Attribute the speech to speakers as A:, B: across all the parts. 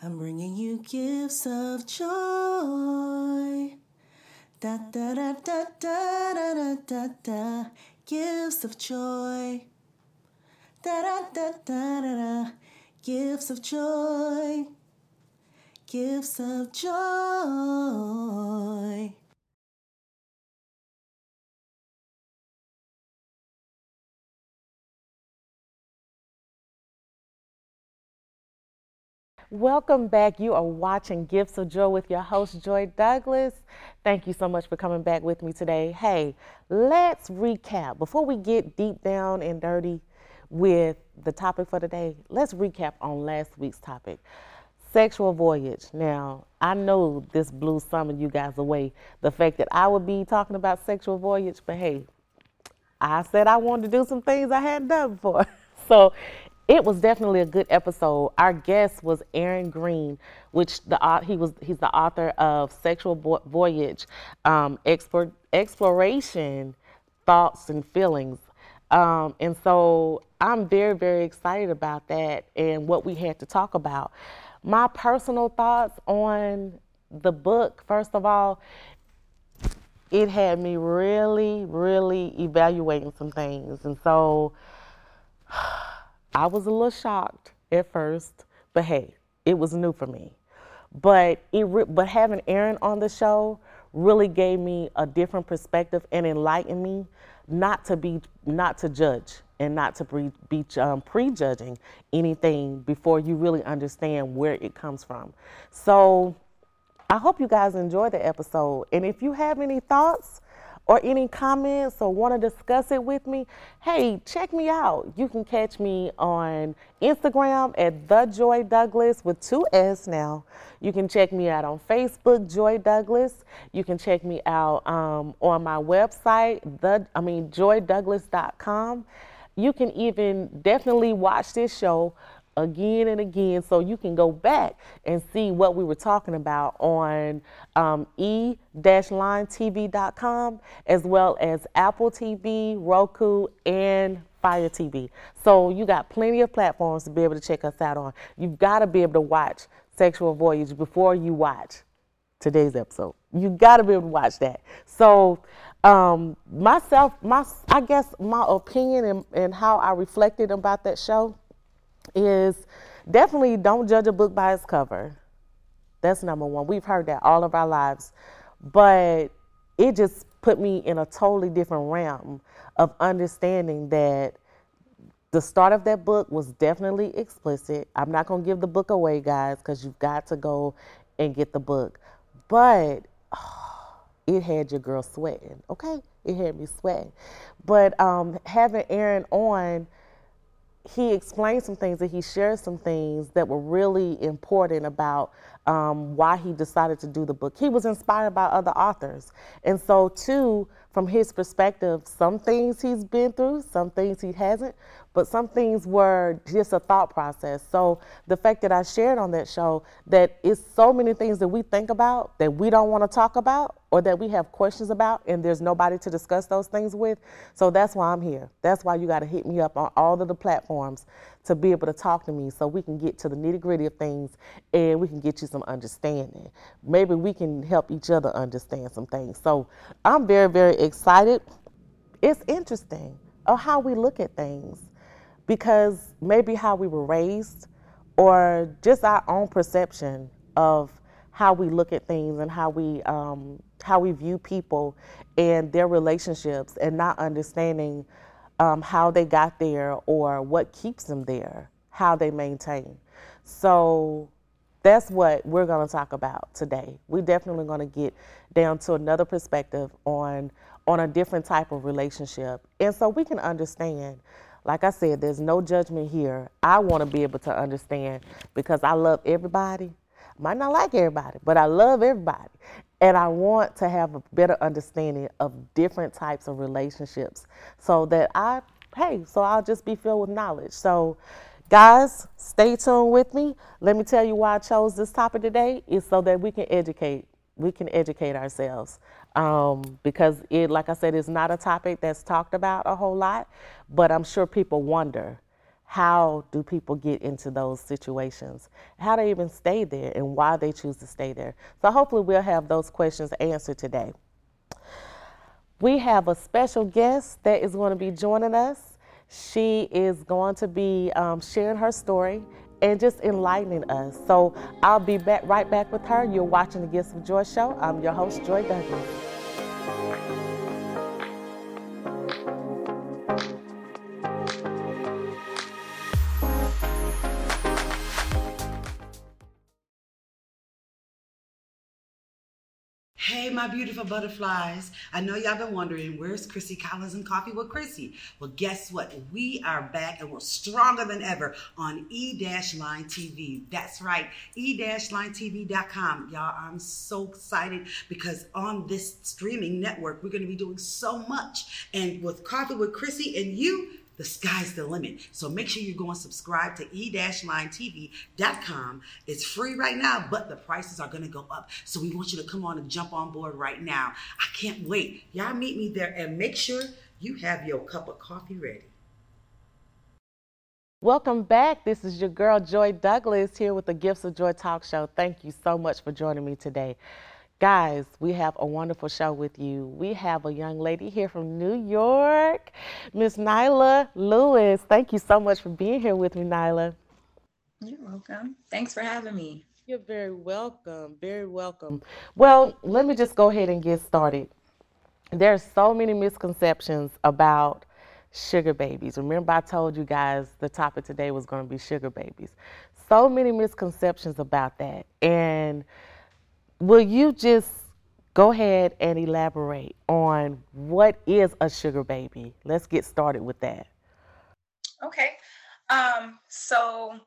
A: I'm bringing you gifts of joy. Da da da da da da da da da. Gifts of joy. Da da da da da da. Gifts of joy. Gifts of joy.
B: Welcome back. You are watching Gifts of Joy with your host, Joy Douglas. Thank you so much for coming back with me today. Hey, let's recap. Before we get deep down and dirty with the topic for today, let's recap on last week's topic sexual voyage. Now, I know this blew some of you guys away, the fact that I would be talking about sexual voyage, but hey, I said I wanted to do some things I hadn't done before. So it was definitely a good episode. Our guest was Aaron Green, which the he was he's the author of Sexual Voyage, um, Exploration, Thoughts and Feelings. Um, and so I'm very, very excited about that and what we had to talk about. My personal thoughts on the book, first of all, it had me really, really evaluating some things. And so I was a little shocked at first, but hey, it was new for me. But it but having Aaron on the show really gave me a different perspective and enlightened me not to be not to judge and not to be, be um, prejudging anything before you really understand where it comes from. So I hope you guys enjoy the episode. And if you have any thoughts or any comments or want to discuss it with me, hey, check me out. You can catch me on Instagram at the Joy Douglas with two S now. You can check me out on Facebook, Joy Douglas. You can check me out um, on my website, the I mean joydouglas.com. You can even definitely watch this show again and again so you can go back and see what we were talking about on um, e-linetv.com as well as Apple TV, Roku, and Fire TV. So you got plenty of platforms to be able to check us out on. You've got to be able to watch Sexual Voyage before you watch today's episode. You got to be able to watch that. So um, myself, my I guess my opinion and, and how I reflected about that show is definitely don't judge a book by its cover. That's number one. We've heard that all of our lives. But it just put me in a totally different realm of understanding that the start of that book was definitely explicit. I'm not going to give the book away, guys, because you've got to go and get the book. But oh, it had your girl sweating, okay? It had me sweating. But um, having Aaron on, he explained some things and he shared some things that were really important about um, why he decided to do the book. He was inspired by other authors. And so, too, from his perspective, some things he's been through, some things he hasn't, but some things were just a thought process. So the fact that I shared on that show that it's so many things that we think about that we don't want to talk about or that we have questions about and there's nobody to discuss those things with. So that's why I'm here. That's why you got to hit me up on all of the platforms to be able to talk to me so we can get to the nitty gritty of things and we can get you some understanding. Maybe we can help each other understand some things. So I'm very, very excited. It's interesting of how we look at things because maybe how we were raised or just our own perception of how we look at things and how we um, how we view people and their relationships and not understanding um, how they got there or what keeps them there, how they maintain. So that's what we're going to talk about today. We're definitely going to get down to another perspective on on a different type of relationship, and so we can understand like I said, there's no judgment here. I want to be able to understand because I love everybody. Might not like everybody, but I love everybody. And I want to have a better understanding of different types of relationships so that I, hey, so I'll just be filled with knowledge. So, guys, stay tuned with me. Let me tell you why I chose this topic today is so that we can educate. We can educate ourselves um, because it, like I said, is not a topic that's talked about a whole lot. But I'm sure people wonder how do people get into those situations? How do they even stay there and why they choose to stay there. So hopefully we'll have those questions answered today. We have a special guest that is going to be joining us. She is going to be um, sharing her story and just enlightening us. So I'll be back right back with her. You're watching the Gifts of Joy show. I'm your host, Joy Douglas.
C: My beautiful butterflies. I know y'all been wondering, where's Chrissy Collins and Coffee with Chrissy? Well, guess what? We are back and we're stronger than ever on E-Line TV. That's right, E-LineTV.com. Y'all, I'm so excited because on this streaming network, we're going to be doing so much. And with Coffee with Chrissy and you, the sky's the limit. So make sure you go and subscribe to e-linetv.com. It's free right now, but the prices are going to go up. So we want you to come on and jump on board right now. I can't wait. Y'all meet me there and make sure you have your cup of coffee ready.
B: Welcome back. This is your girl Joy Douglas here with the Gifts of Joy Talk Show. Thank you so much for joining me today. Guys, we have a wonderful show with you. We have a young lady here from New York, Miss Nyla Lewis. Thank you so much for being here with me, Nyla.
D: You're welcome. Thanks for having me.
B: You're very welcome. Very welcome. Well, let me just go ahead and get started. There's so many misconceptions about sugar babies. Remember, I told you guys the topic today was going to be sugar babies. So many misconceptions about that. And will you just go ahead and elaborate on what is a sugar baby? Let's get started with that.
D: Okay. Um, so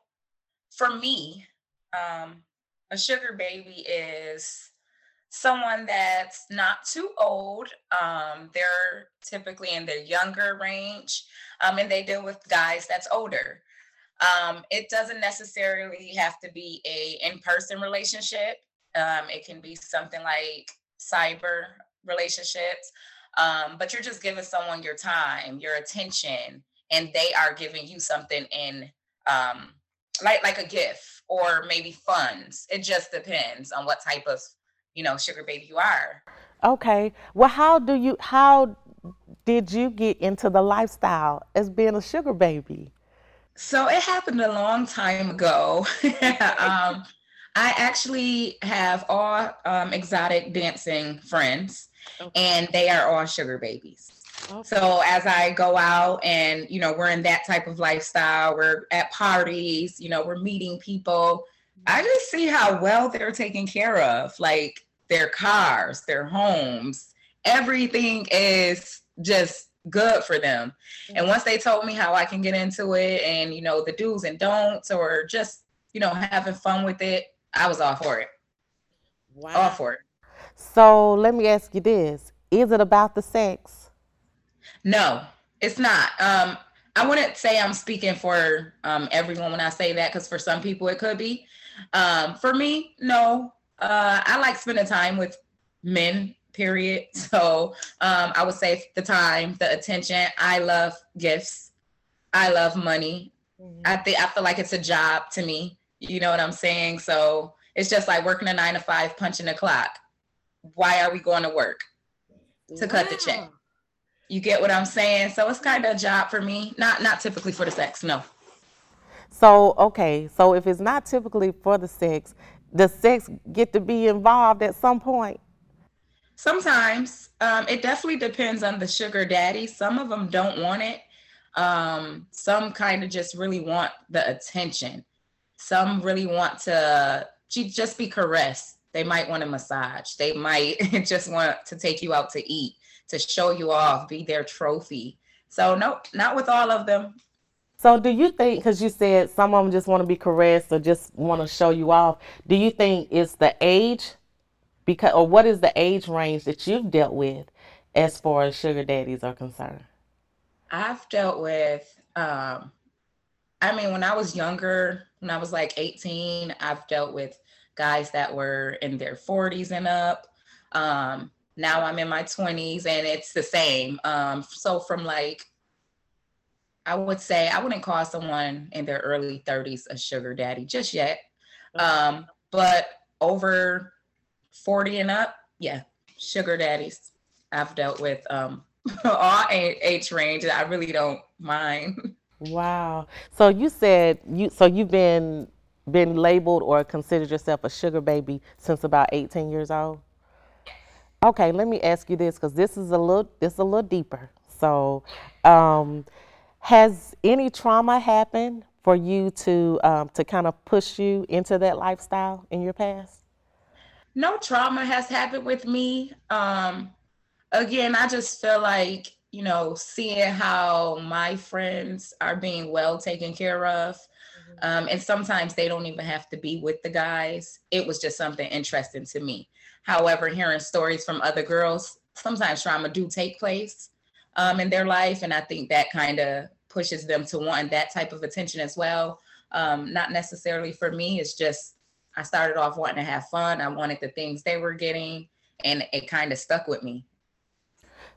D: for me, um, a sugar baby is someone that's not too old. Um, they're typically in their younger range, um, and they deal with guys that's older. Um, it doesn't necessarily have to be a in-person relationship. Um, it can be something like cyber relationships, um, but you're just giving someone your time, your attention, and they are giving you something in um, like like a gift or maybe funds. It just depends on what type of you know sugar baby you are.
B: Okay. Well, how do you how did you get into the lifestyle as being a sugar baby?
D: So it happened a long time ago. um, I actually have all um, exotic dancing friends, okay. and they are all sugar babies. Okay. So as I go out and you know we're in that type of lifestyle, we're at parties, you know, we're meeting people. I just see how well they're taken care of, like their cars, their homes, everything is just good for them. Mm-hmm. And once they told me how I can get into it and you know the do's and don'ts or just you know having fun with it, I was all for it. Wow. All for it.
B: So let me ask you this: Is it about the sex?
D: No, it's not. Um, I wouldn't say I'm speaking for um, everyone when I say that, because for some people it could be. Um, for me, no. Uh, I like spending time with men. Period. So um, I would say the time, the attention. I love gifts. I love money. Mm-hmm. I think I feel like it's a job to me. You know what I'm saying? So it's just like working a nine to five, punching the clock. Why are we going to work? To wow. cut the check. You get what I'm saying? So it's kind of a job for me. Not not typically for the sex, no.
B: So okay, so if it's not typically for the sex, does sex get to be involved at some point?
D: Sometimes. Um, it definitely depends on the sugar daddy. Some of them don't want it. Um, some kind of just really want the attention. Some really want to just be caressed. They might want a massage. They might just want to take you out to eat, to show you off, be their trophy. So no, not with all of them.
B: So do you think, because you said some of them just want to be caressed or just want to show you off, do you think it's the age? Because or what is the age range that you've dealt with as far as sugar daddies are concerned?
D: I've dealt with um, I mean, when I was younger, when I was like 18, I've dealt with guys that were in their 40s and up. Um, now I'm in my 20s and it's the same. Um, so from like I would say I wouldn't call someone in their early 30s a sugar daddy just yet. Um, but over 40 and up, yeah, sugar daddies. I've dealt with um, all age range. I really don't mind.
B: Wow. So you said you so you've been been labeled or considered yourself a sugar baby since about 18 years old? Okay, let me ask you this because this is a little this is a little deeper. So, um, has any trauma happened for you to um, to kind of push you into that lifestyle in your past?
D: No trauma has happened with me. Um, again, I just feel like you know seeing how my friends are being well taken care of. Mm-hmm. Um, and sometimes they don't even have to be with the guys. It was just something interesting to me. However, hearing stories from other girls, sometimes trauma do take place um, in their life. And I think that kind of pushes them to want that type of attention as well. Um, not necessarily for me, it's just I started off wanting to have fun. I wanted the things they were getting, and it kind of stuck with me.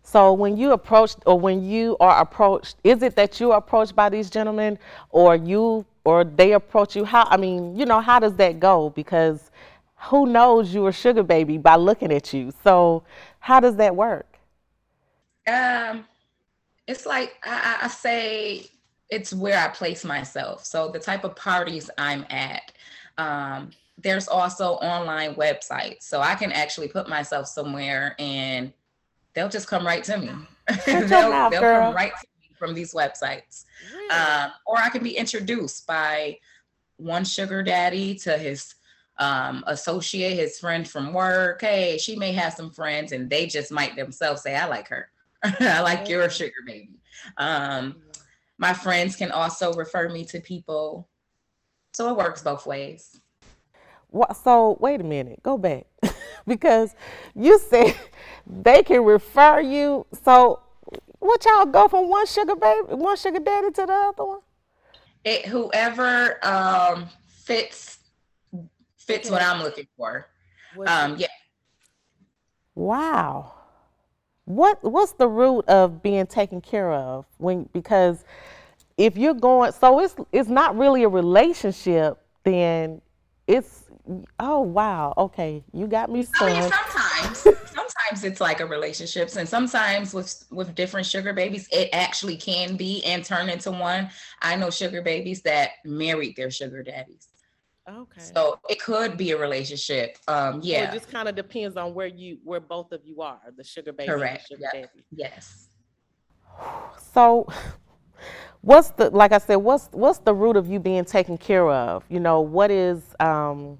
B: So when you approached or when you are approached, is it that you are approached by these gentlemen or you or they approach you? How I mean, you know, how does that go? Because who knows you're sugar baby by looking at you. So how does that work?
D: Um, it's like I, I say it's where I place myself. So the type of parties I'm at. Um, there's also online websites. So I can actually put myself somewhere and they'll just come right to me. they'll,
B: they'll
D: come right to me from these websites. Really? Um, or I can be introduced by one sugar daddy to his um, associate, his friend from work. Hey, she may have some friends, and they just might themselves say, I like her. I like your sugar baby. Um, my friends can also refer me to people. So it works both ways.
B: What, so wait a minute, go back. because you said they can refer you. So what y'all go from one sugar baby, one sugar daddy to the other one?
D: It whoever um, fits fits what I'm looking for. Um, yeah.
B: Wow. What what's the root of being taken care of when because if you're going so it's it's not really a relationship then it's oh wow okay you got me
D: I mean, sometimes sometimes it's like a relationships and sometimes with with different sugar babies it actually can be and turn into one i know sugar babies that married their sugar daddies
B: Okay.
D: So it could be a relationship. Um, yeah.
B: So it just kind of depends on where you where both of you are, the sugar baby
D: Correct.
B: sugar yep. daddy.
D: Yes.
B: So what's the like I said, what's what's the root of you being taken care of? You know, what is um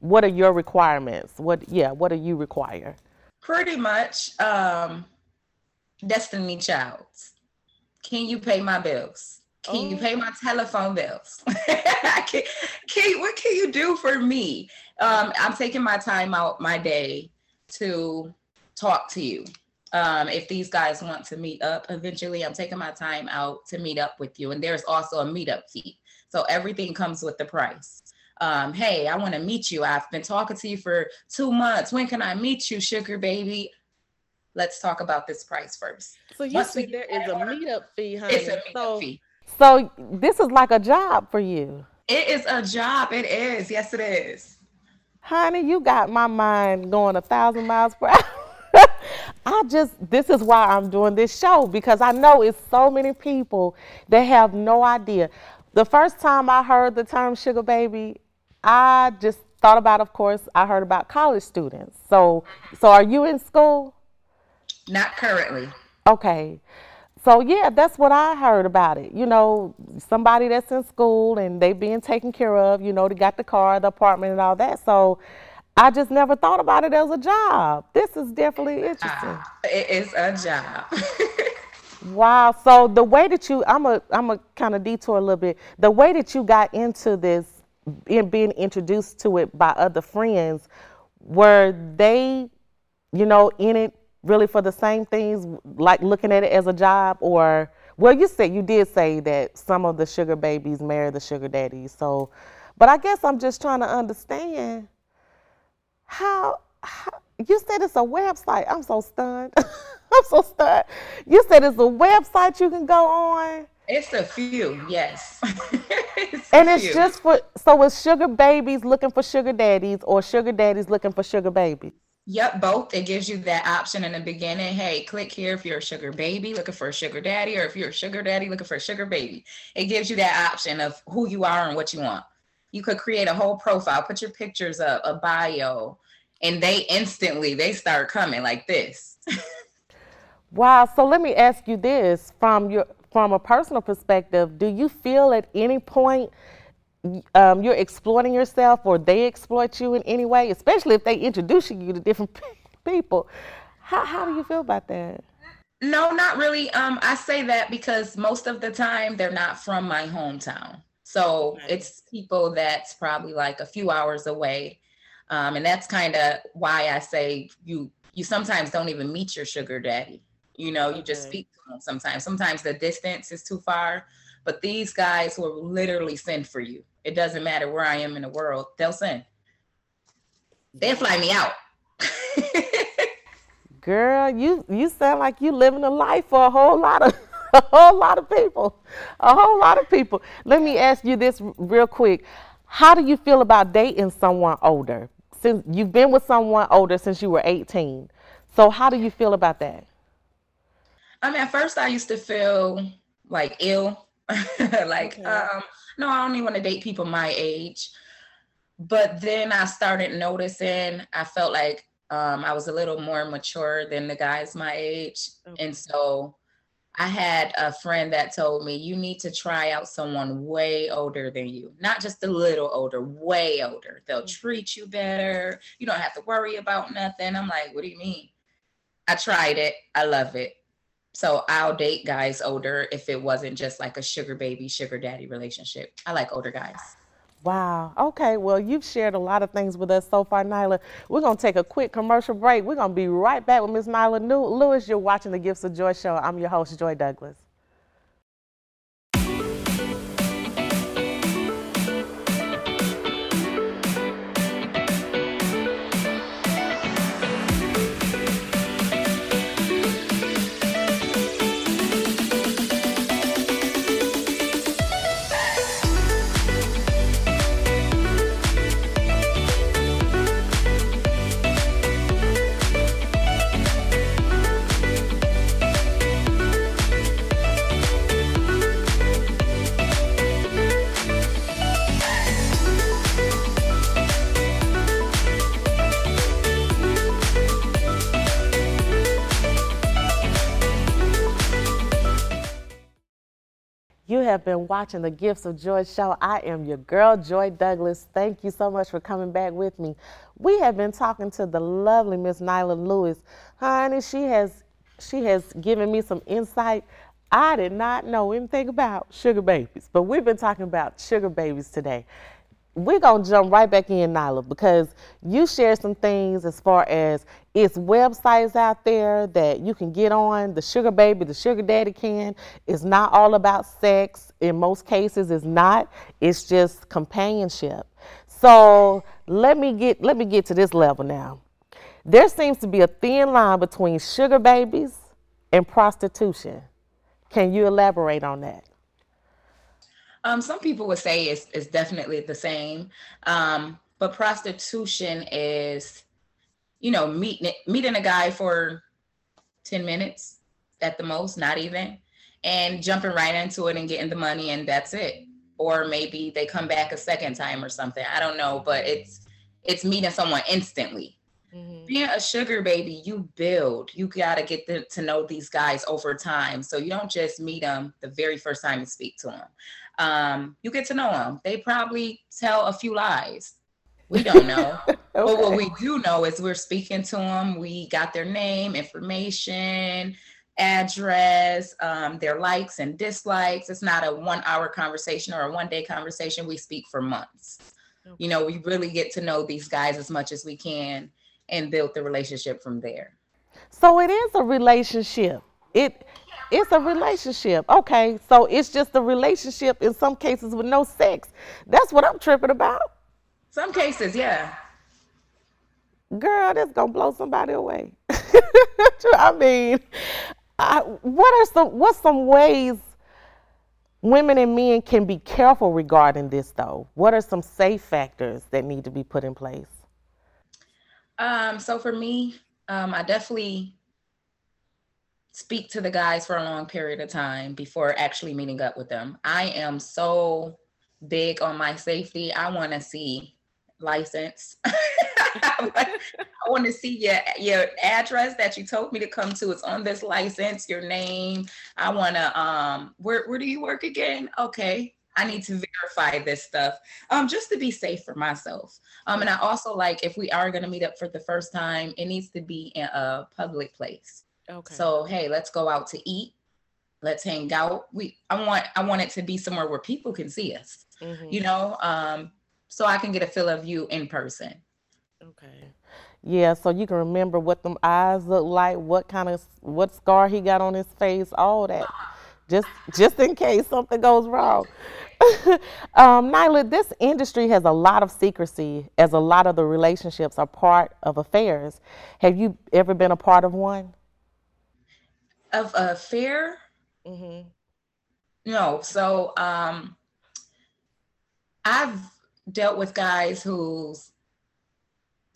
B: what are your requirements? What yeah, what do you require?
D: Pretty much um Destiny Child. Can you pay my bills? Can oh. you pay my telephone bills? can, can, what can you do for me? Um, I'm taking my time out my day to talk to you. Um, if these guys want to meet up eventually, I'm taking my time out to meet up with you. And there's also a meetup fee. So everything comes with the price. Um, hey, I want to meet you. I've been talking to you for two months. When can I meet you, sugar baby? Let's talk about this price first.
B: So you Once there is a meetup fee, honey.
D: It's a meetup so, fee.
B: So this is like a job for you.
D: It is a job. It is. Yes, it is.
B: Honey, you got my mind going a thousand miles per hour. I just, this is why I'm doing this show because I know it's so many people that have no idea. The first time I heard the term sugar baby, I just thought about, of course, I heard about college students. So, so are you in school?
D: Not currently.
B: Okay so yeah, that's what I heard about it. You know, somebody that's in school and they being taken care of. You know, they got the car, the apartment, and all that. So I just never thought about it as a job. This is definitely interesting. Uh,
D: it is a job.
B: wow. So the way that you, I'm a, I'm a kind of detour a little bit. The way that you got into this, in being introduced to it by other friends, were they, you know, in it really for the same things, like looking at it as a job, or well, you said you did say that some of the sugar babies marry the sugar daddies. So, but I guess I'm just trying to understand how, how you said it's a website. I'm so stunned. I'm so stunned. You said it's a website you can go on.
D: It's a few, yes.
B: it's and it's few. just for so it's sugar babies looking for sugar daddies or sugar daddies looking for sugar babies.
D: Yep, both. It gives you that option in the beginning. Hey, click here if you're a sugar baby looking for a sugar daddy, or if you're a sugar daddy looking for a sugar baby. It gives you that option of who you are and what you want. You could create a whole profile, put your pictures up, a bio, and they instantly they start coming like this.
B: wow. So let me ask you this from your from a personal perspective, do you feel at any point um, you're exploiting yourself or they exploit you in any way, especially if they introduce you to different people? How, how do you feel about that?
D: No, not really. Um, I say that because most of the time they're not from my hometown. So it's people that's probably like a few hours away. Um, and that's kind of why I say you you sometimes don't even meet your sugar daddy. You know, you just speak to them sometimes. Sometimes the distance is too far, but these guys will literally send for you. It doesn't matter where I am in the world, they'll send. They'll fly me out.
B: Girl, you you sound like you living a life for a whole lot of a whole lot of people. A whole lot of people. Let me ask you this real quick. How do you feel about dating someone older? Since you've been with someone older since you were 18. So how do you feel about that?
D: I mean, at first I used to feel like ill, like okay. um, no, I only want to date people my age. But then I started noticing I felt like um, I was a little more mature than the guys my age, okay. and so I had a friend that told me you need to try out someone way older than you, not just a little older, way older. They'll mm-hmm. treat you better. You don't have to worry about nothing. I'm like, what do you mean? I tried it. I love it. So I'll date guys older if it wasn't just like a sugar baby, sugar daddy relationship. I like older guys.
B: Wow. Okay. Well, you've shared a lot of things with us so far, Nyla. We're going to take a quick commercial break. We're going to be right back with Miss Nyla Lewis. You're watching the Gifts of Joy show. I'm your host, Joy Douglas. Have been watching the Gifts of Joy show. I am your girl, Joy Douglas. Thank you so much for coming back with me. We have been talking to the lovely Miss Nyla Lewis. Honey, she has she has given me some insight. I did not know anything about sugar babies, but we've been talking about sugar babies today we're gonna jump right back in, Nyla, because you shared some things as far as it's websites out there that you can get on. The sugar baby, the sugar daddy can. It's not all about sex. In most cases, it's not. It's just companionship. So let me get let me get to this level now. There seems to be a thin line between sugar babies and prostitution. Can you elaborate on that?
D: Um, some people would say it's, it's definitely the same. Um, but prostitution is, you know, meeting meeting a guy for 10 minutes at the most, not even, and jumping right into it and getting the money and that's it. Or maybe they come back a second time or something. I don't know, but it's it's meeting someone instantly. Mm-hmm. Being a sugar baby, you build. You got to get the, to know these guys over time. So you don't just meet them the very first time you speak to them um, you get to know them. They probably tell a few lies. We don't know. okay. But what we do know is we're speaking to them. We got their name, information, address, um, their likes and dislikes. It's not a one hour conversation or a one day conversation. We speak for months. Okay. You know, we really get to know these guys as much as we can and build the relationship from there.
B: So it is a relationship. It it's a relationship. Okay, so it's just a relationship in some cases with no sex. That's what I'm tripping about.
D: Some cases, yeah.
B: Girl, that's gonna blow somebody away. I mean, I, what are some what's some ways women and men can be careful regarding this though? What are some safe factors that need to be put in place?
D: Um, so for me, um, I definitely speak to the guys for a long period of time before actually meeting up with them. I am so big on my safety. I want to see license. I want to see your your address that you told me to come to. It's on this license, your name. I want to um where where do you work again? Okay. I need to verify this stuff um, just to be safe for myself. Um, and I also like if we are going to meet up for the first time, it needs to be in a public place. Okay. So hey, let's go out to eat. Let's hang out. We I want I want it to be somewhere where people can see us. Mm-hmm. You know, um, so I can get a feel of you in person.
B: Okay. Yeah, so you can remember what them eyes look like, what kind of what scar he got on his face, all that. Just just in case something goes wrong. um, Nyla, this industry has a lot of secrecy as a lot of the relationships are part of affairs. Have you ever been a part of one?
D: Of a affair? Mm-hmm. No. So um, I've dealt with guys who's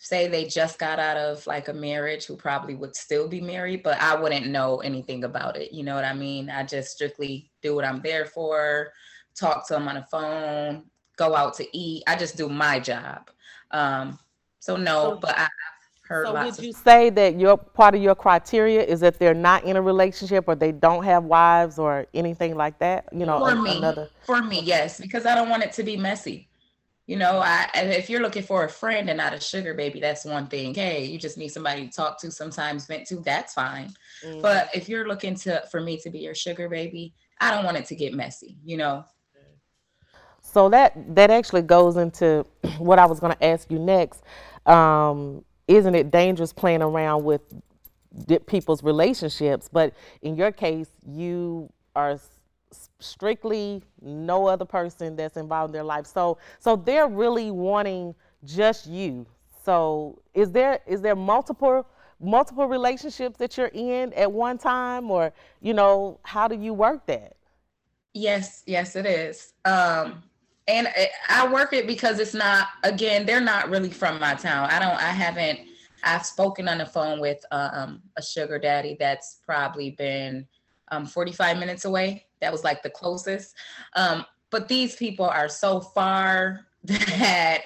D: say they just got out of like a marriage who probably would still be married, but I wouldn't know anything about it. You know what I mean? I just strictly do what I'm there for, talk to them on the phone, go out to eat. I just do my job. Um, so no, but I heard so
B: would you say that your part of your criteria is that they're not in a relationship or they don't have wives or anything like that? You know,
D: for me, another for me, yes, because I don't want it to be messy. You know, I if you're looking for a friend and not a sugar baby, that's one thing. Hey, you just need somebody to talk to, sometimes vent to, that's fine. Mm-hmm. But if you're looking to for me to be your sugar baby, I don't want it to get messy, you know.
B: So that that actually goes into what I was going to ask you next. Um, isn't it dangerous playing around with people's relationships? But in your case, you are strictly no other person that's involved in their life. So so they're really wanting just you. So is there is there multiple multiple relationships that you're in at one time or you know how do you work that?
D: Yes, yes it is. Um and I work it because it's not again they're not really from my town. I don't I haven't I've spoken on the phone with um, a sugar daddy that's probably been um, 45 minutes away that was like the closest. Um, but these people are so far that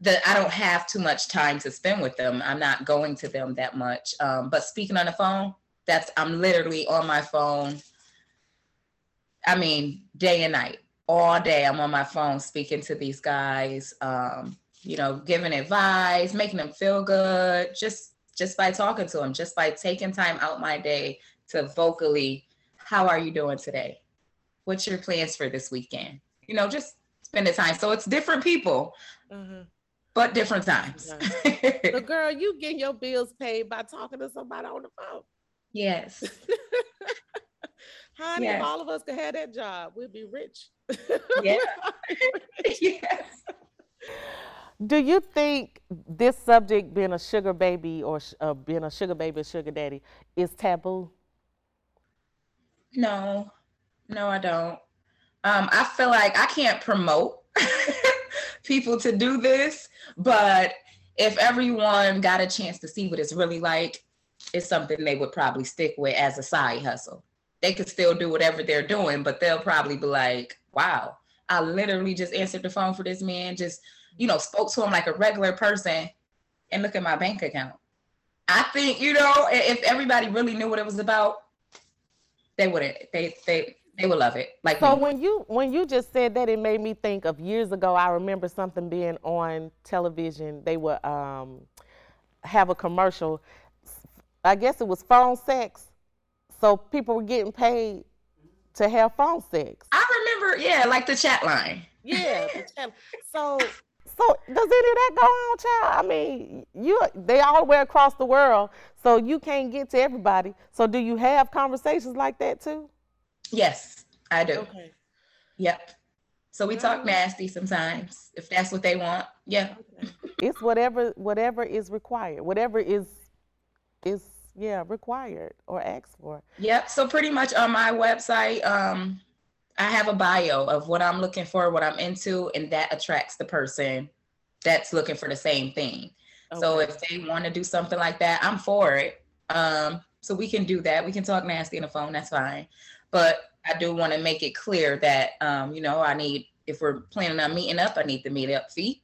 D: that I don't have too much time to spend with them. I'm not going to them that much. Um, but speaking on the phone, that's I'm literally on my phone. I mean, day and night, all day. I'm on my phone speaking to these guys. Um, you know, giving advice, making them feel good, just just by talking to them, just by taking time out my day to vocally how are you doing today? What's your plans for this weekend? You know, just spend the time. So it's different people, mm-hmm. but different times.
B: the girl, you get your bills paid by talking to somebody on the phone.
D: Yes.
B: Honey, yes. if all of us could have that job, we'd be rich.
D: yeah. yes.
B: Do you think this subject, being a sugar baby or uh, being a sugar baby or sugar daddy, is taboo?
D: No, no, I don't. Um, I feel like I can't promote people to do this, but if everyone got a chance to see what it's really like, it's something they would probably stick with as a side hustle. They could still do whatever they're doing, but they'll probably be like, wow, I literally just answered the phone for this man, just, you know, spoke to him like a regular person and look at my bank account. I think, you know, if everybody really knew what it was about, they wouldn't. They they they would love it. Like
B: so
D: me.
B: when you when you just said that, it made me think of years ago. I remember something being on television. They would um, have a commercial. I guess it was phone sex. So people were getting paid to have phone sex.
D: I remember, yeah, like the chat line.
B: Yeah. So so does any of that go on, child? I mean, you they all the way across the world, so you can't get to everybody. So do you have conversations like that too?
D: Yes, I do. Okay. Yep. So we talk nasty sometimes if that's what they want. Yeah.
B: Okay. It's whatever whatever is required. Whatever is is yeah, required or asked for.
D: Yep. So pretty much on my website, um, I have a bio of what I'm looking for, what I'm into, and that attracts the person that's looking for the same thing. Okay. So if they want to do something like that, I'm for it. Um, so we can do that. We can talk nasty on the phone. That's fine. But I do want to make it clear that um, you know I need if we're planning on meeting up, I need the meet up fee.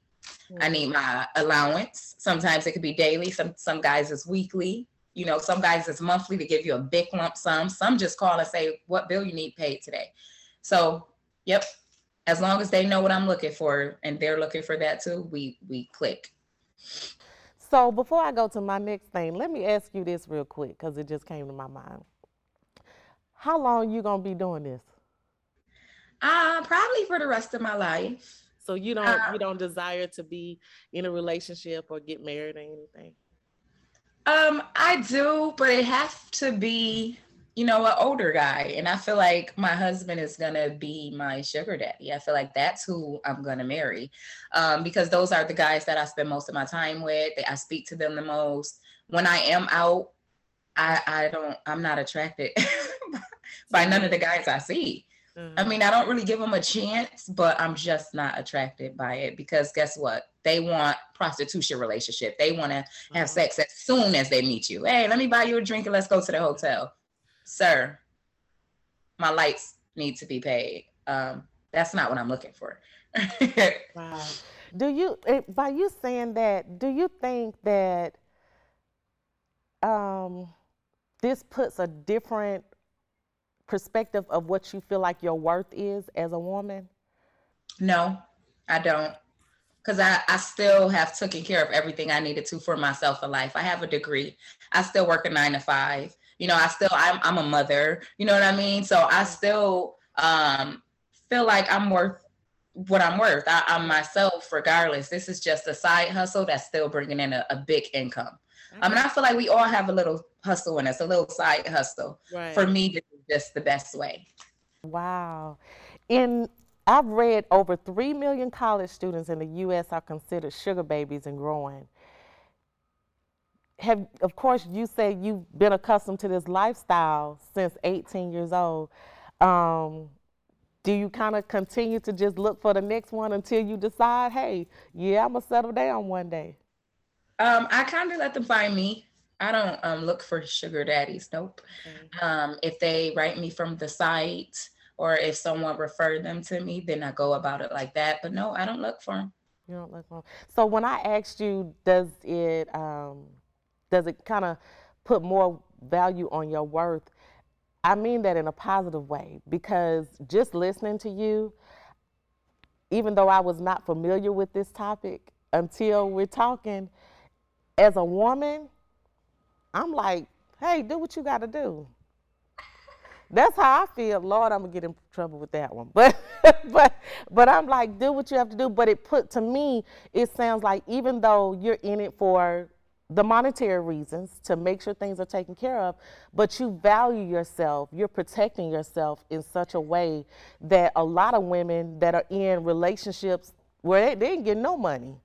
D: Mm-hmm. I need my allowance. Sometimes it could be daily. Some some guys is weekly. You know, some guys it's monthly to give you a big lump sum. Some just call and say, "What bill you need paid today?" So, yep. As long as they know what I'm looking for and they're looking for that too, we we click.
B: So before I go to my next thing, let me ask you this real quick because it just came to my mind. How long you gonna be doing this?
D: Uh, probably for the rest of my life.
B: So you don't uh, you don't desire to be in a relationship or get married or anything?
D: Um, I do, but it has to be, you know, an older guy. And I feel like my husband is gonna be my sugar daddy. I feel like that's who I'm gonna marry. Um, because those are the guys that I spend most of my time with. I speak to them the most. When I am out, I I don't I'm not attracted by none of the guys I see. Mm-hmm. I mean, I don't really give them a chance, but I'm just not attracted by it because guess what? They want prostitution relationship. They want to mm-hmm. have sex as soon as they meet you. Hey, let me buy you a drink and let's go to the hotel. Sir, my lights need to be paid. Um, that's not what I'm looking for.
B: wow. Do you, eh, by you saying that, do you think that um, this puts a different perspective of what you feel like your worth is as a woman?
D: No, I don't. Because I, I still have taken care of everything I needed to for myself in life. I have a degree. I still work a nine to five. You know, I still I'm I'm a mother. You know what I mean? So I still um feel like I'm worth what I'm worth. I, am myself regardless. This is just a side hustle that's still bringing in a, a big income. I mean, I feel like we all have a little hustle in us, a little side hustle. Right. For me, this is just the best way.
B: Wow. In I've read over 3 million college students in the US are considered sugar babies and growing. Have of course you say you've been accustomed to this lifestyle since 18 years old. Um, do you kind of continue to just look for the next one until you decide, hey, yeah, I'm gonna settle down one day?
D: Um, I kind of let them find me. I don't um, look for sugar daddies. Nope. Mm-hmm. Um, if they write me from the site or if someone referred them to me, then I go about it like that. But no, I don't look for them.
B: You don't look for them. So when I asked you, does it um, does it kind of put more value on your worth? I mean that in a positive way because just listening to you, even though I was not familiar with this topic until we're talking, as a woman, I'm like, hey, do what you got to do. That's how I feel. Lord, I'm gonna get in trouble with that one. But but but I'm like, do what you have to do. But it put to me, it sounds like even though you're in it for the monetary reasons to make sure things are taken care of, but you value yourself, you're protecting yourself in such a way that a lot of women that are in relationships where they, they didn't get no money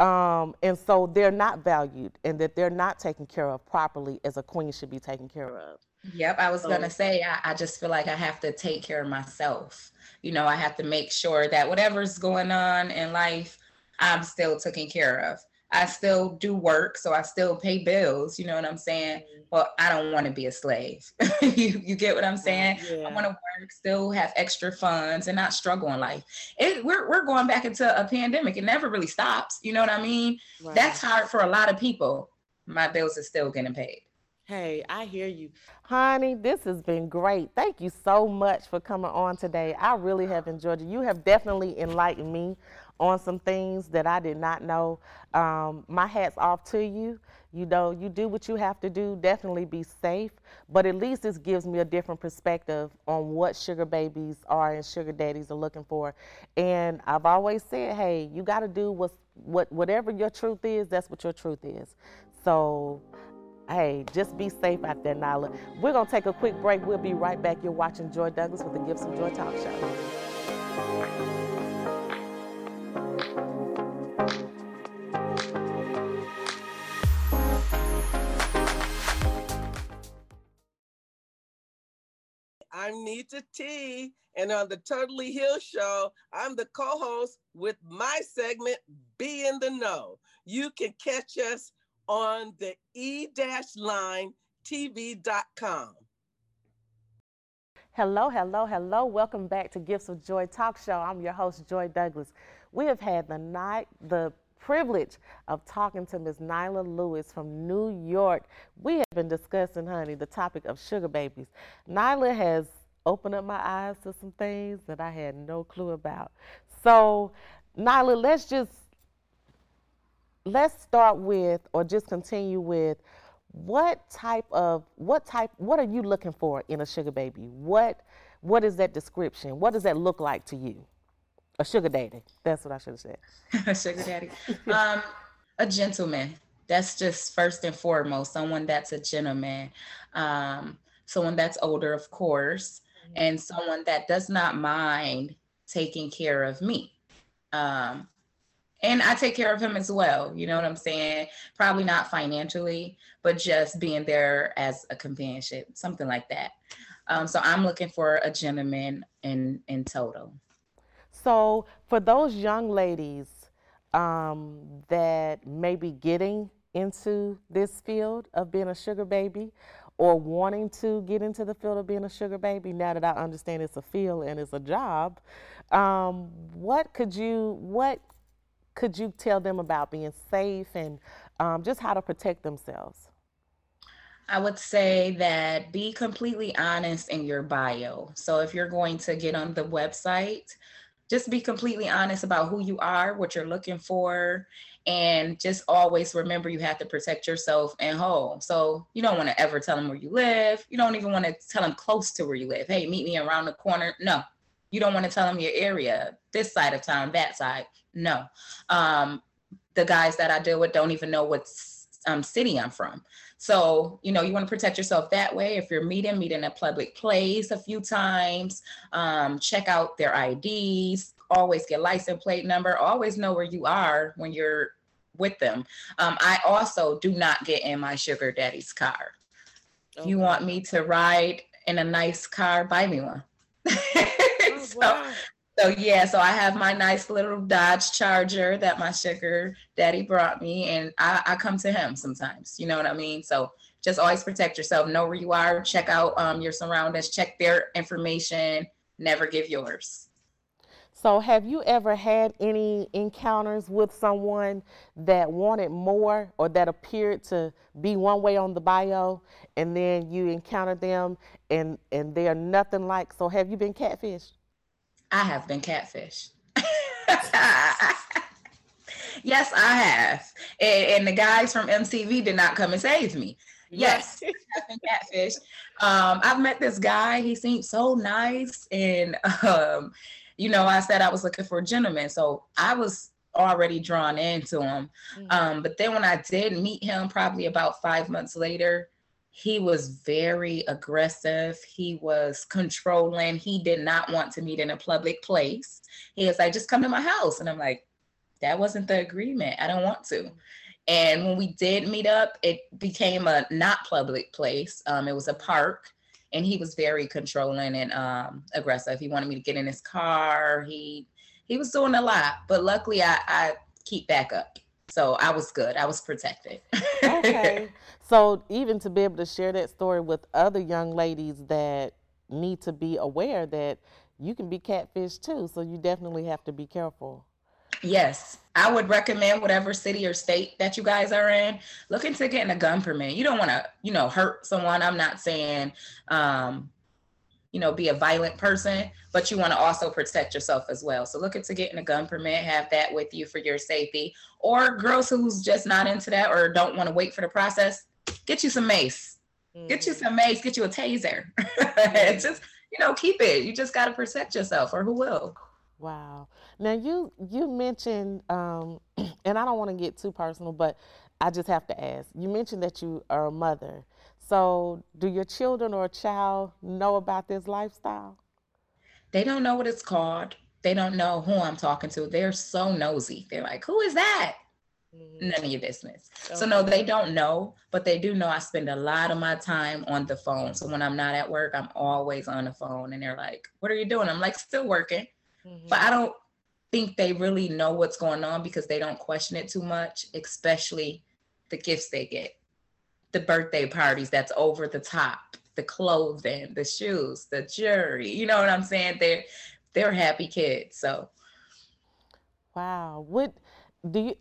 B: um, and so they're not valued and that they're not taken care of properly as a queen should be taken care of.
D: Yep, I was so, gonna say I, I just feel like I have to take care of myself. You know, I have to make sure that whatever's going on in life, I'm still taken care of. I still do work, so I still pay bills. You know what I'm saying? Mm-hmm. Well, I don't want to be a slave. you, you get what I'm saying? Yeah. I want to work, still have extra funds, and not struggle in life. It, we're we're going back into a pandemic. It never really stops. You know what I mean? Right. That's hard for a lot of people. My bills are still getting paid.
B: Hey, I hear you. Honey, this has been great. Thank you so much for coming on today. I really have enjoyed it. You have definitely enlightened me on some things that I did not know. Um, my hat's off to you. You know, you do what you have to do. Definitely be safe, but at least this gives me a different perspective on what sugar babies are and sugar daddies are looking for. And I've always said, hey, you got to do what's, what whatever your truth is. That's what your truth is. So. Hey, just be safe out there, Nyla. We're going to take a quick break. We'll be right back. You're watching Joy Douglas with the Gifts of Joy Talk Show.
E: I'm Nita T. And on the Totally Heal Show, I'm the co host with my segment, Be in the Know. You can catch us on the e line TV.com.
B: Hello, hello, hello. Welcome back to Gifts of Joy Talk Show. I'm your host, Joy Douglas. We have had the night, the privilege of talking to Ms. Nyla Lewis from New York. We have been discussing, honey, the topic of sugar babies. Nyla has opened up my eyes to some things that I had no clue about. So, Nyla, let's just let's start with or just continue with what type of what type what are you looking for in a sugar baby what what is that description what does that look like to you a sugar daddy that's what i should have said
D: a sugar daddy um a gentleman that's just first and foremost someone that's a gentleman um someone that's older of course mm-hmm. and someone that does not mind taking care of me um and I take care of him as well. You know what I'm saying? Probably not financially, but just being there as a companionship, something like that. Um, so I'm looking for a gentleman in in total.
B: So for those young ladies um, that may be getting into this field of being a sugar baby or wanting to get into the field of being a sugar baby now that i understand it's a field and it's a job um, what could you what could you tell them about being safe and um, just how to protect themselves?
D: I would say that be completely honest in your bio. So if you're going to get on the website, just be completely honest about who you are, what you're looking for, and just always remember you have to protect yourself and whole. So you don't want to ever tell them where you live. You don't even want to tell them close to where you live. Hey, meet me around the corner. No, you don't want to tell them your area, this side of town, that side. No. Um, the guys that I deal with don't even know what um, city I'm from. So, you know, you want to protect yourself that way. If you're meeting, meet in a public place a few times, um, check out their IDs, always get license plate number, always know where you are when you're with them. Um, I also do not get in my sugar daddy's car. Okay. You want me to ride in a nice car, buy me one. Oh, so, wow. So yeah, so I have my nice little Dodge Charger that my sugar daddy brought me, and I, I come to him sometimes. You know what I mean? So just always protect yourself. Know where you are. Check out um, your surroundings. Check their information. Never give yours.
B: So, have you ever had any encounters with someone that wanted more or that appeared to be one way on the bio, and then you encountered them and and they're nothing like? So, have you been catfished?
D: I have been catfished. yes, I have. And, and, the guys from MTV did not come and save me. Yes, I've been catfished. Um, I've met this guy. He seemed so nice. And, um, you know, I said I was looking for a gentleman. So I was already drawn into him. Mm-hmm. Um, but then when I did meet him, probably about five months later, he was very aggressive. He was controlling. He did not want to meet in a public place. He was like, just come to my house. And I'm like, that wasn't the agreement. I don't want to. And when we did meet up, it became a not public place. Um, it was a park. And he was very controlling and um, aggressive. He wanted me to get in his car. He he was doing a lot, but luckily I, I keep back up. So I was good. I was protected.
B: okay. So even to be able to share that story with other young ladies that need to be aware that you can be catfish too. So you definitely have to be careful.
D: Yes, I would recommend whatever city or state that you guys are in, look into getting a gun permit. You don't want to, you know, hurt someone. I'm not saying um, you know, be a violent person, but you want to also protect yourself as well. So look into getting a gun permit, have that with you for your safety. Or girls who's just not into that or don't want to wait for the process, get you some mace. Mm. Get you some mace, get you a taser. Mm. just, you know, keep it. You just got to protect yourself or who will.
B: Wow. Now you you mentioned um and I don't want to get too personal, but I just have to ask. You mentioned that you are a mother. So, do your children or a child know about this lifestyle?
D: They don't know what it's called. They don't know who I'm talking to. They're so nosy. They're like, "Who is that?" mm-hmm. none of your business. Okay. So no, they don't know, but they do know I spend a lot of my time on the phone. So when I'm not at work, I'm always on the phone and they're like, "What are you doing?" I'm like, "Still working." Mm-hmm. But I don't think they really know what's going on because they don't question it too much, especially the gifts they get. The birthday parties that's over the top, the clothing, the shoes, the jewelry. You know what I'm saying? They're they're happy kids. So
B: Wow. What do you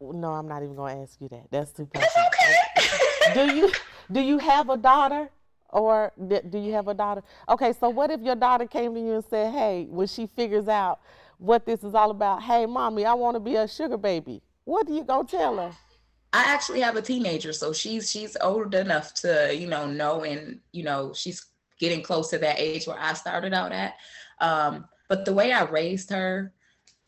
B: no, I'm not even gonna ask you that. That's too
D: personal. That's okay.
B: do you do you have a daughter? Or do you have a daughter? Okay, so what if your daughter came to you and said, Hey, when she figures out what this is all about, hey mommy, I want to be a sugar baby. What are you gonna tell her?
D: I actually have a teenager, so she's she's old enough to, you know, know and you know, she's getting close to that age where I started out at. Um, but the way I raised her,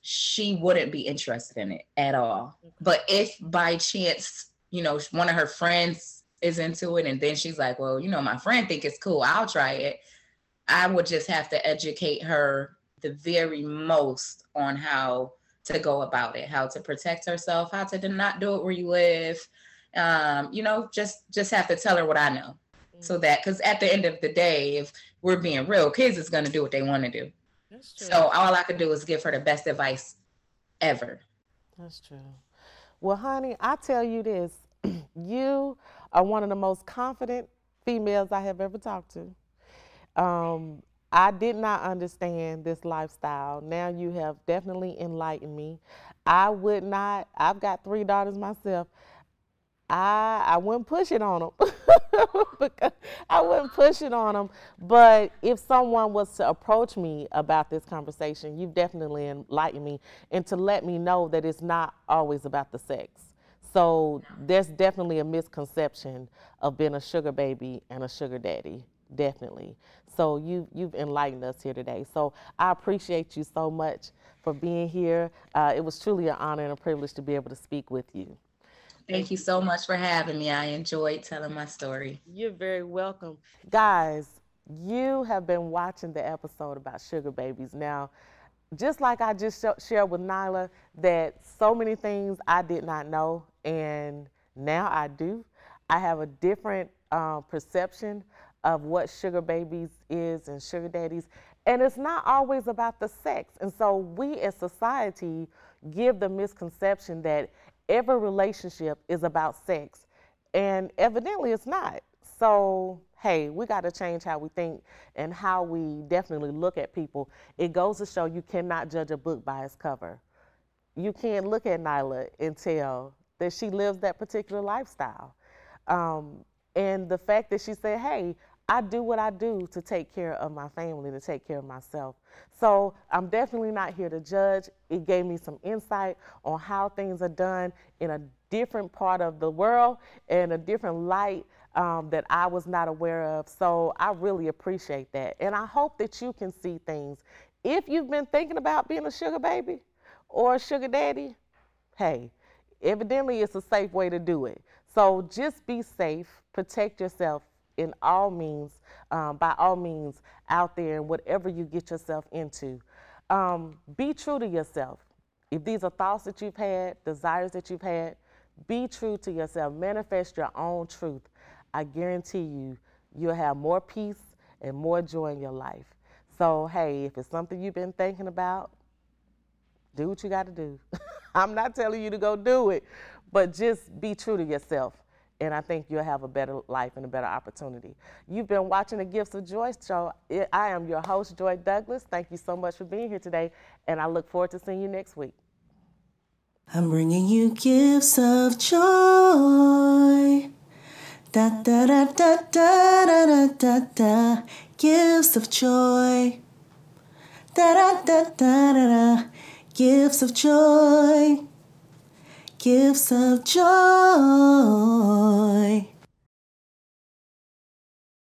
D: she wouldn't be interested in it at all. But if by chance, you know, one of her friends is into it and then she's like, well, you know, my friend think it's cool, I'll try it. I would just have to educate her the very most on how to go about it, how to protect herself, how to not do it where you live. Um, you know, just just have to tell her what I know. So mm. that because at the end of the day, if we're being real, kids is gonna do what they want to do. That's true. So all I could do is give her the best advice ever.
B: That's true. Well, honey, I tell you this, you are one of the most confident females I have ever talked to. Um, I did not understand this lifestyle. Now you have definitely enlightened me. I would not, I've got three daughters myself. I I wouldn't push it on them. I wouldn't push it on them. But if someone was to approach me about this conversation, you've definitely enlightened me and to let me know that it's not always about the sex. So there's definitely a misconception of being a sugar baby and a sugar daddy definitely. So you you've enlightened us here today. So I appreciate you so much for being here. Uh, it was truly an honor and a privilege to be able to speak with you.
D: Thank you so much for having me. I enjoyed telling my story.
B: You're very welcome. Guys, you have been watching the episode about sugar babies. Now, just like I just sh- shared with Nyla, that so many things I did not know, and now I do. I have a different uh, perception of what sugar babies is and sugar daddies. And it's not always about the sex. And so we as society give the misconception that every relationship is about sex. And evidently it's not. So, hey, we got to change how we think and how we definitely look at people. It goes to show you cannot judge a book by its cover. You can't look at Nyla and tell that she lives that particular lifestyle. Um, and the fact that she said, hey, I do what I do to take care of my family, to take care of myself. So I'm definitely not here to judge. It gave me some insight on how things are done in a different part of the world and a different light um, that I was not aware of. So I really appreciate that. And I hope that you can see things. If you've been thinking about being a sugar baby or a sugar daddy, hey, evidently it's a safe way to do it. So just be safe, protect yourself, in all means, um, by all means, out there and whatever you get yourself into. Um, be true to yourself. If these are thoughts that you've had, desires that you've had, be true to yourself. Manifest your own truth. I guarantee you, you'll have more peace and more joy in your life. So, hey, if it's something you've been thinking about, do what you got to do. I'm not telling you to go do it, but just be true to yourself and I think you'll have a better life and a better opportunity. You've been watching the Gifts of Joy show. I am your host, Joy Douglas. Thank you so much for being here today, and I look forward to seeing you next week.
A: I'm bringing you gifts of joy. Da da da da da da da da da. Gifts of joy. Da da da da da da. Gifts of joy gifts of joy.